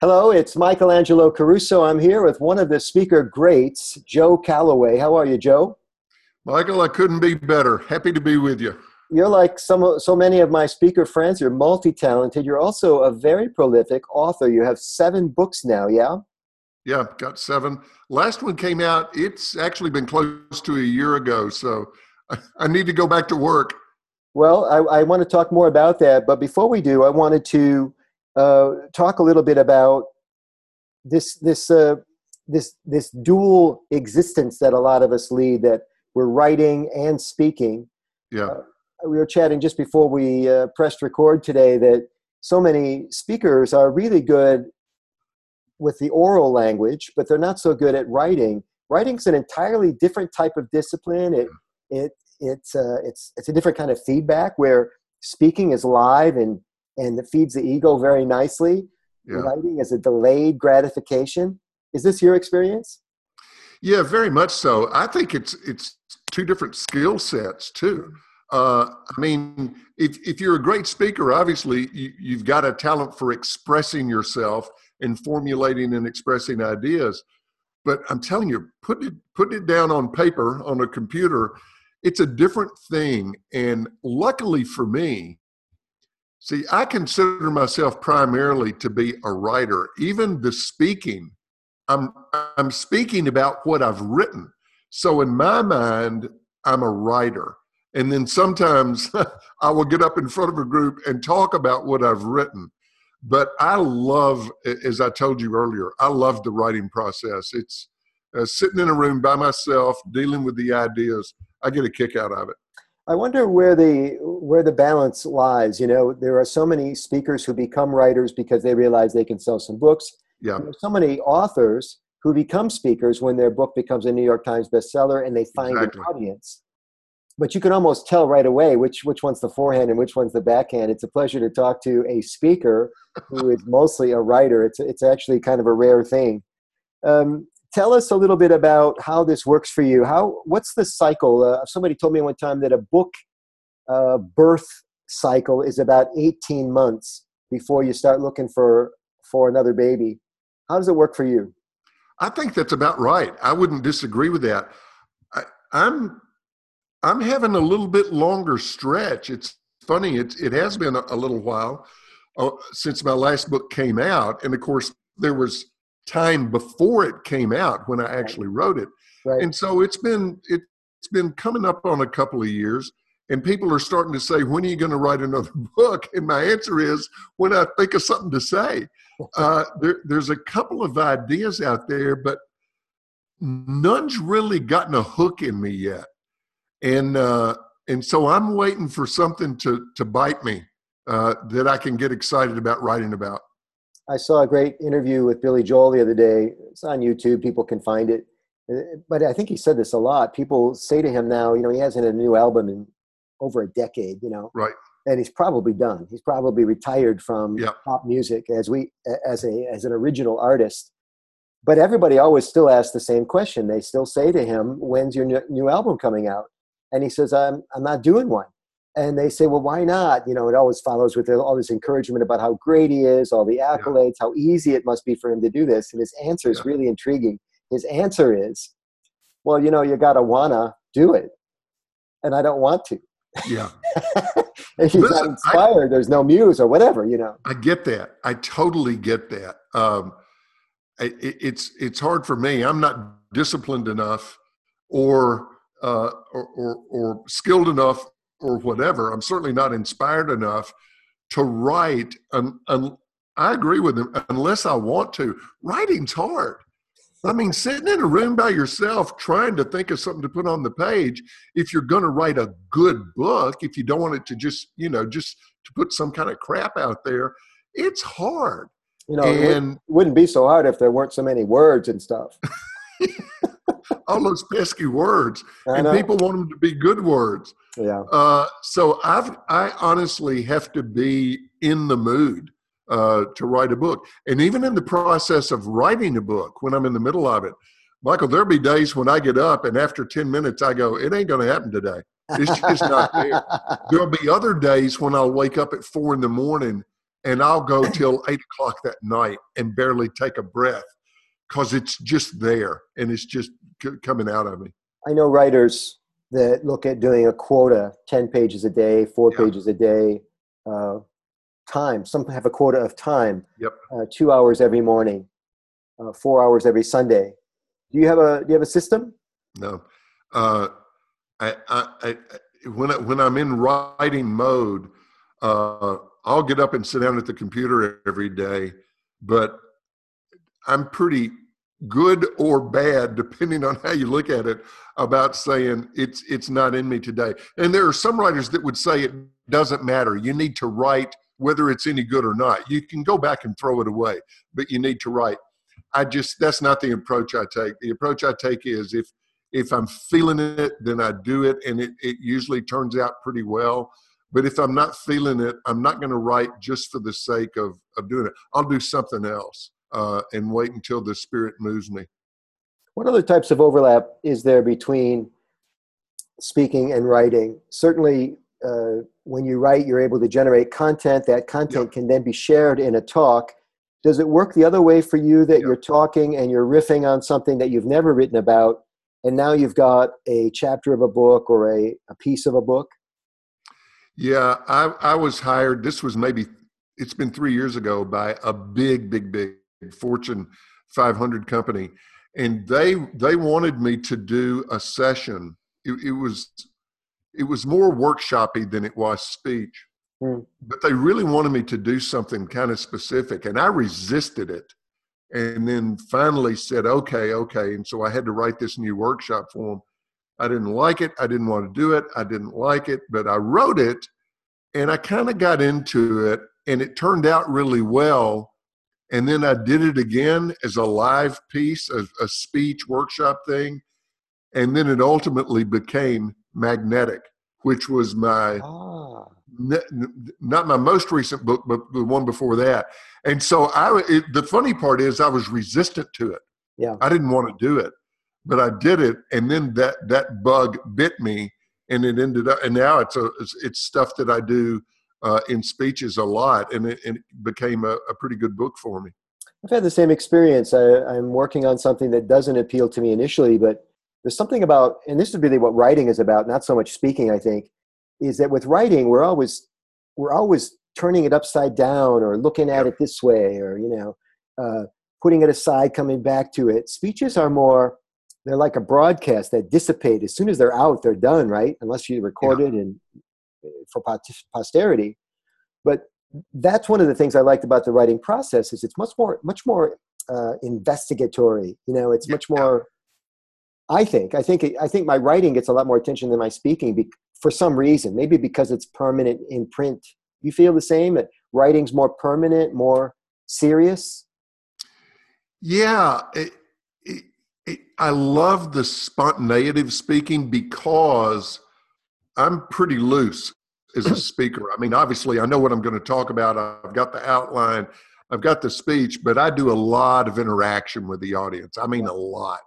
Hello, it's Michael Angelo Caruso. I'm here with one of the speaker greats, Joe Calloway. How are you, Joe? Michael, I couldn't be better. Happy to be with you. You're like some, so many of my speaker friends. You're multi talented. You're also a very prolific author. You have seven books now, yeah? Yeah, got seven. Last one came out, it's actually been close to a year ago. So I, I need to go back to work. Well, I, I want to talk more about that. But before we do, I wanted to uh, talk a little bit about this this uh, this this dual existence that a lot of us lead that we're writing and speaking. Yeah. Uh, we were chatting just before we uh, pressed record today that so many speakers are really good with the oral language, but they're not so good at writing. Writing's an entirely different type of discipline. It it it's uh, it's it's a different kind of feedback where speaking is live and and it feeds the ego very nicely. Yeah. Writing is a delayed gratification. Is this your experience? Yeah, very much so. I think it's it's two different skill sets too. Uh, I mean, if if you're a great speaker, obviously you, you've got a talent for expressing yourself and formulating and expressing ideas. But I'm telling you, put it put it down on paper on a computer. It's a different thing. And luckily for me, See, I consider myself primarily to be a writer. Even the speaking, I'm I'm speaking about what I've written. So in my mind, I'm a writer. And then sometimes I will get up in front of a group and talk about what I've written. But I love, as I told you earlier, I love the writing process. It's uh, sitting in a room by myself, dealing with the ideas. I get a kick out of it. I wonder where the where the balance lies. You know, there are so many speakers who become writers because they realize they can sell some books. Yeah. so many authors who become speakers when their book becomes a New York Times bestseller and they find exactly. an audience. But you can almost tell right away which which one's the forehand and which one's the backhand. It's a pleasure to talk to a speaker who is mostly a writer. It's it's actually kind of a rare thing. Um, tell us a little bit about how this works for you. How what's the cycle? Uh, somebody told me one time that a book uh, birth cycle is about 18 months before you start looking for for another baby. How does it work for you? I think that's about right. I wouldn't disagree with that. I, I'm I'm having a little bit longer stretch. It's funny. It it has been a, a little while uh, since my last book came out, and of course there was time before it came out when I actually wrote it. Right. And so it's been it, it's been coming up on a couple of years and people are starting to say when are you going to write another book? And my answer is when i think of something to say. Uh, there, there's a couple of ideas out there but none's really gotten a hook in me yet. And uh, and so i'm waiting for something to to bite me uh, that i can get excited about writing about I saw a great interview with Billy Joel the other day. It's on YouTube. People can find it. Uh, but I think he said this a lot. People say to him now, you know, he hasn't had a new album in over a decade, you know. Right. And he's probably done. He's probably retired from yep. pop music as we as a as an original artist. But everybody always still asks the same question. They still say to him, "When's your new album coming out?" And he says, "I'm I'm not doing one." And they say, well, why not? You know, it always follows with all this encouragement about how great he is, all the accolades, yeah. how easy it must be for him to do this. And his answer is yeah. really intriguing. His answer is, well, you know, you got to wanna do it, and I don't want to. Yeah. if he's Listen, not inspired, I, there's no muse or whatever, you know. I get that. I totally get that. Um, it, it's it's hard for me. I'm not disciplined enough, or uh, or, or, or skilled enough or whatever. I'm certainly not inspired enough to write. And, I agree with him. Unless I want to, writing's hard. I mean, sitting in a room by yourself trying to think of something to put on the page, if you're going to write a good book, if you don't want it to just, you know, just to put some kind of crap out there, it's hard. You know, and, it wouldn't be so hard if there weren't so many words and stuff. all those pesky words, and people want them to be good words. Yeah. Uh, so I've I honestly have to be in the mood uh, to write a book, and even in the process of writing a book, when I'm in the middle of it, Michael, there'll be days when I get up and after ten minutes I go, it ain't going to happen today. It's just not there. There'll be other days when I'll wake up at four in the morning and I'll go till eight o'clock that night and barely take a breath because it's just there and it's just coming out of me. I know writers that look at doing a quota 10 pages a day, four yeah. pages a day, uh, time. Some have a quota of time. Yep. Uh, two hours every morning, uh, four hours every Sunday. Do you have a Do you have a system? No. Uh, I, I, I, when I, when I'm in writing mode, uh, I'll get up and sit down at the computer every day, but I'm pretty good or bad, depending on how you look at it, about saying it's it's not in me today. And there are some writers that would say it doesn't matter. You need to write whether it's any good or not. You can go back and throw it away, but you need to write. I just that's not the approach I take. The approach I take is if if I'm feeling it, then I do it, and it, it usually turns out pretty well. But if I'm not feeling it, I'm not going to write just for the sake of, of doing it. I'll do something else uh, and wait until the spirit moves me. What other types of overlap is there between speaking and writing? Certainly, uh, when you write, you're able to generate content. That content yep. can then be shared in a talk. Does it work the other way for you that yep. you're talking and you're riffing on something that you've never written about, and now you've got a chapter of a book or a, a piece of a book? Yeah, I, I was hired. This was maybe, it's been three years ago by a big, big, big Fortune 500 company. And they they wanted me to do a session. It, it was it was more workshoppy than it was speech. Mm. But they really wanted me to do something kind of specific, and I resisted it and then finally said, okay, okay. And so I had to write this new workshop for them. I didn't like it. I didn't want to do it. I didn't like it, but I wrote it and I kind of got into it and it turned out really well. And then I did it again as a live piece, a, a speech workshop thing. And then it ultimately became magnetic, which was my ah. not my most recent book, but the one before that. And so I, it, the funny part is I was resistant to it. Yeah, I didn't want to do it, but I did it, and then that that bug bit me, and it ended up. And now it's a it's, it's stuff that I do uh, in speeches a lot, and it, and it became a, a, pretty good book for me. I've had the same experience. I, I'm working on something that doesn't appeal to me initially, but there's something about, and this is really what writing is about, not so much speaking. I think is that with writing, we're always we're always turning it upside down or looking at it this way, or you know, uh, putting it aside, coming back to it. Speeches are more they're like a broadcast that dissipate as soon as they're out they're done right unless you record yeah. it and for posterity. But that's one of the things I liked about the writing process is it's much more much more uh, investigatory. You know, it's much more. I think I think I think my writing gets a lot more attention than my speaking be, for some reason. Maybe because it's permanent in print. You feel the same that writing's more permanent, more serious. Yeah, it, it, it, I love the spontaneity of speaking because I'm pretty loose as a speaker. I mean, obviously, I know what I'm going to talk about. I've got the outline, I've got the speech, but I do a lot of interaction with the audience. I mean, a lot.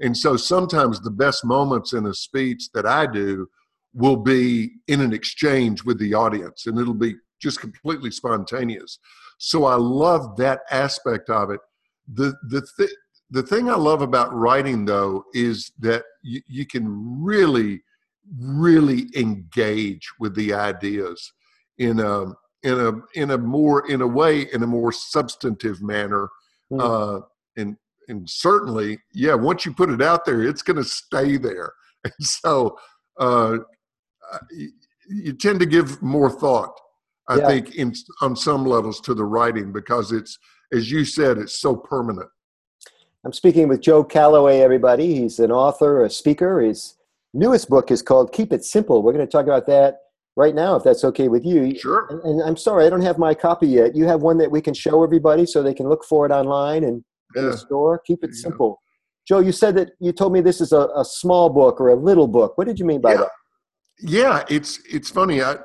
And so sometimes the best moments in a speech that I do will be in an exchange with the audience, and it'll be just completely spontaneous. So I love that aspect of it. The the th- the thing I love about writing though is that you, you can really really engage with the ideas in a in a in a more in a way in a more substantive manner mm. uh, and and certainly yeah once you put it out there it's going to stay there and so uh, you tend to give more thought i yeah. think in on some levels to the writing because it's as you said it's so permanent i'm speaking with joe calloway everybody he's an author a speaker he's newest book is called Keep It Simple. We're going to talk about that right now, if that's okay with you. Sure. And, and, I'm sorry, I don't have my copy yet. You have one that we can show everybody so they can look for it online and yeah. in the store. Keep it simple. Joe, you said that you told me this is a, a small book or a little book. What did you mean by yeah. that? Yeah, it's it's funny. I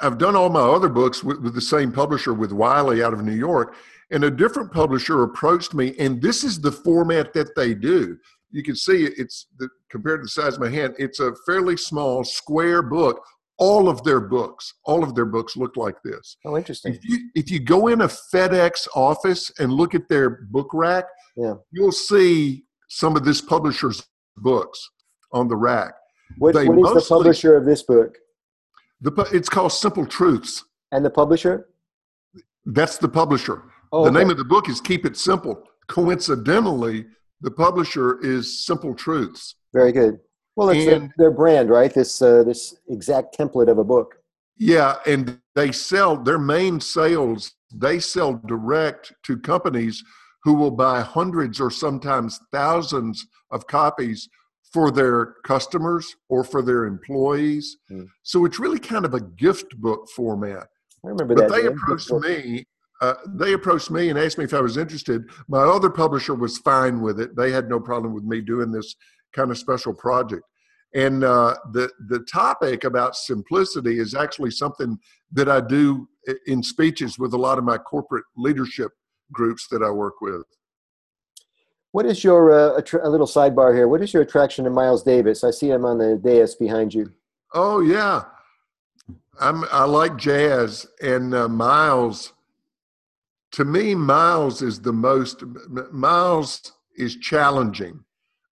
I've done all my other books with, with the same publisher with Wiley out of New York, and a different publisher approached me, and this is the format that they do you can see it's the, compared to the size of my hand, it's a fairly small square book, all of their books, all of their books look like this. Oh, interesting. If you if you go in a FedEx office and look at their book rack, yeah. you'll see some of this publisher's books on the rack. What, what is mostly, the publisher of this book? The it's called Simple Truths. And the publisher? That's the publisher. Oh, the okay. name of the book is Keep It Simple. Coincidentally, the publisher is Simple Truths. Very good. Well, it's and, their, their brand, right? This uh, this exact template of a book. Yeah, and they sell their main sales. They sell direct to companies who will buy hundreds or sometimes thousands of copies for their customers or for their employees. Mm. So it's really kind of a gift book format. I remember but that. They approached me. Uh, they approached me and asked me if I was interested. My other publisher was fine with it. They had no problem with me doing this kind of special project. And uh, the the topic about simplicity is actually something that I do in speeches with a lot of my corporate leadership groups that I work with. What is your uh, a, a little sidebar here? What is your attraction to Miles Davis? I see him on the dais behind you. Oh yeah, I'm I like jazz and uh, Miles. To me, Miles is the most. Miles is challenging.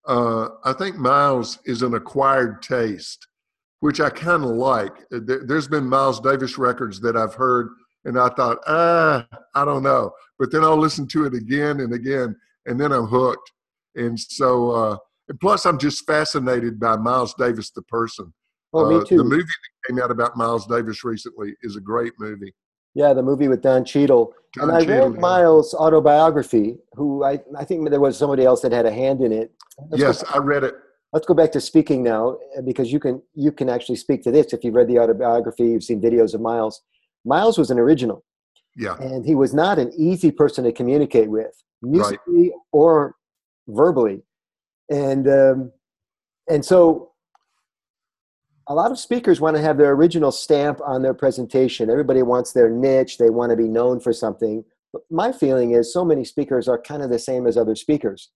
Uh, I think Miles is an acquired taste, which I kind of like. There, has been Miles Davis records that I've heard, and I thought, ah, I don't know. But then I'll listen to it again and again, and then I'm hooked. And so, uh, and plus, I'm just fascinated by Miles Davis, the person. Oh, me too. Uh, the movie that came out about Miles Davis recently is a great movie. Yeah, the movie with Don Cheadle. Don and I Cheadle, read yeah. Miles' autobiography, who I, I think there was somebody else that had a hand in it. Let's yes, I read it. Let's go back to speaking now, because you can you can actually speak to this if you've read the autobiography, you've seen videos of Miles. Miles was an original. Yeah. And he was not an easy person to communicate with, musically right. or verbally. And um, and so a lot of speakers want to have their original stamp on their presentation. Everybody wants their niche, they want to be known for something. But my feeling is so many speakers are kind of the same as other speakers.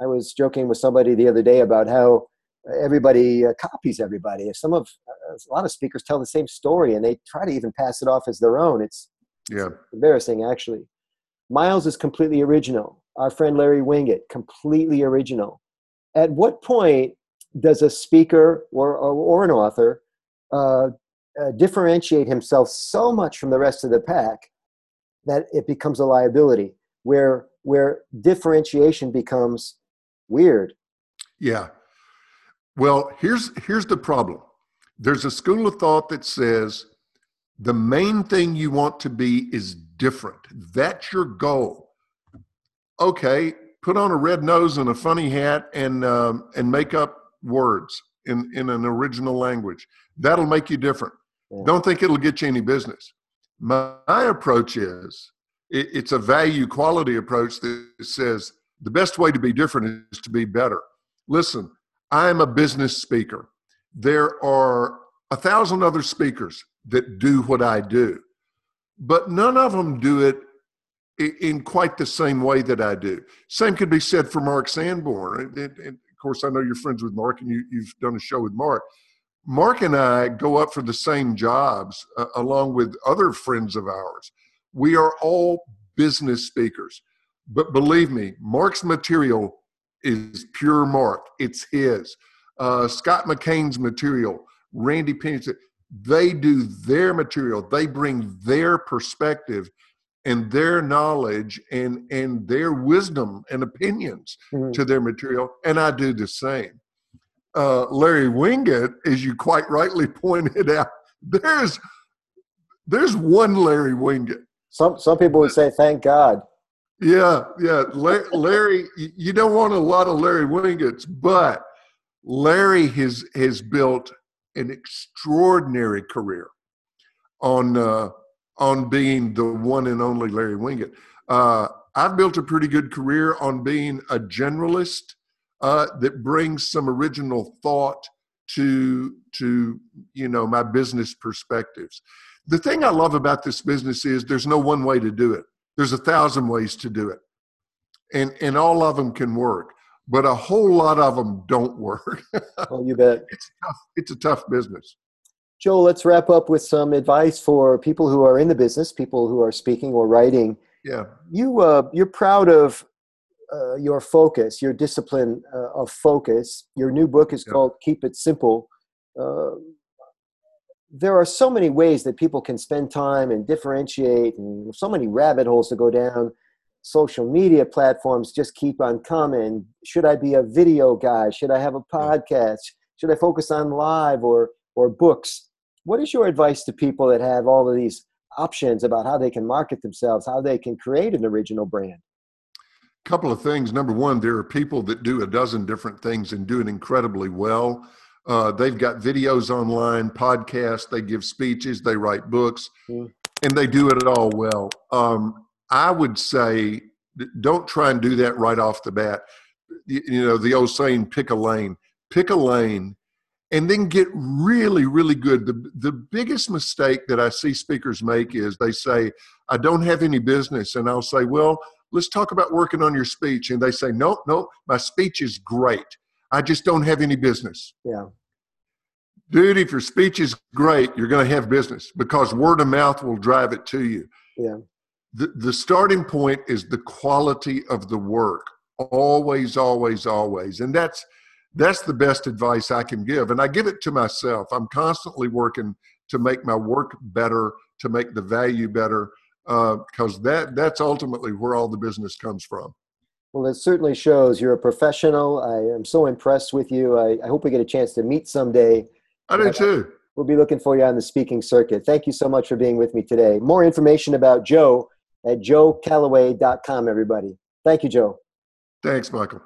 I was joking with somebody the other day about how everybody uh, copies everybody. Some of uh, a lot of speakers tell the same story and they try to even pass it off as their own. It's, yeah. It's embarrassing actually. Miles is completely original. Our friend Larry Winget, completely original. At what point does a speaker or, or, or an author uh, uh, differentiate himself so much from the rest of the pack that it becomes a liability where where differentiation becomes weird? Yeah. Well here's here's the problem. There's a school of thought that says the main thing you want to be is different. That's your goal. Okay put on a red nose and a funny hat and um, and make up words in, in an original language. That'll make you different. Yeah. Don't think it'll get you any business. My, my approach is it, it's a value quality approach that says the best way to be different is to be better. Listen, I'm a business speaker. There are a thousand other speakers that do what I do, but none of them do it in quite the same way that I do. Same could be said for Mark Sanborn. It, it, course, I know you're friends with Mark and you, you've done a show with Mark. Mark and I go up for the same jobs uh, along with other friends of ours. We are all business speakers. But believe me, Mark's material is pure Mark. It's his. Uh, Scott McKain's material, Randy Penny, they do their material. They bring their perspective and their knowledge and and their wisdom and opinions mm-hmm. to their material and i do the same. Uh, larry winget as you quite rightly pointed out there's there's one larry winget some some people would say thank god. Yeah yeah larry you don't want a lot of larry wingets but larry has has built an extraordinary career on uh, on being the one and only Larry Winget. Uh, I've built a pretty good career on being a generalist uh, that brings some original thought to to you know my business perspectives. The thing I love about this business is there's no one way to do it. There's a thousand ways to do it, and and all of them can work, but a whole lot of them don't work. well, you bet. It's tough. It's a tough business. Joe, let's wrap up with some advice for people who are in the business, people who are speaking or writing. Yeah. You, uh, you're proud of uh, your focus, your discipline uh, of focus. Your new book is yeah. called Keep It Simple. Uh, there are so many ways that people can spend time and differentiate, and so many rabbit holes to go down. Social media platforms just keep on coming. Should I be a video guy? Should I have a podcast? Should I focus on live or or books? What is your advice to people that have all of these options about how they can market themselves, how they can create an original brand? couple of things. Number one, there are people that do a dozen different things and do it incredibly well. Uh, they've got videos online, podcasts, they give speeches, they write books, mm. and they do it all well. Um, I would say don't try and do that right off the bat. You, you know, the old saying, pick a lane. Pick a lane and then get really, really good. The, the biggest mistake that I see speakers make is they say, I don't have any business. And I'll say, Well, let's talk about working on your speech. And they say, Nope, nope, my speech is great. I just don't have any business. Yeah. Dude, if your speech is great, you're going to have business because word of mouth will drive it to you. Yeah. The, the starting point is the quality of the work. Always, always, always. And that's that's the best advice I can give. And I give it to myself. I'm constantly working to make my work better, to make the value better, because uh, that that's ultimately where all the business comes from. Well, it certainly shows you're a professional. I am so impressed with you. I, I hope we get a chance to meet someday. I do too. We'll be looking for you on the speaking circuit. Thank you so much for being with me today. More information about Joe at joecalloway.com, everybody. Thank you, Joe. Thanks, Michael.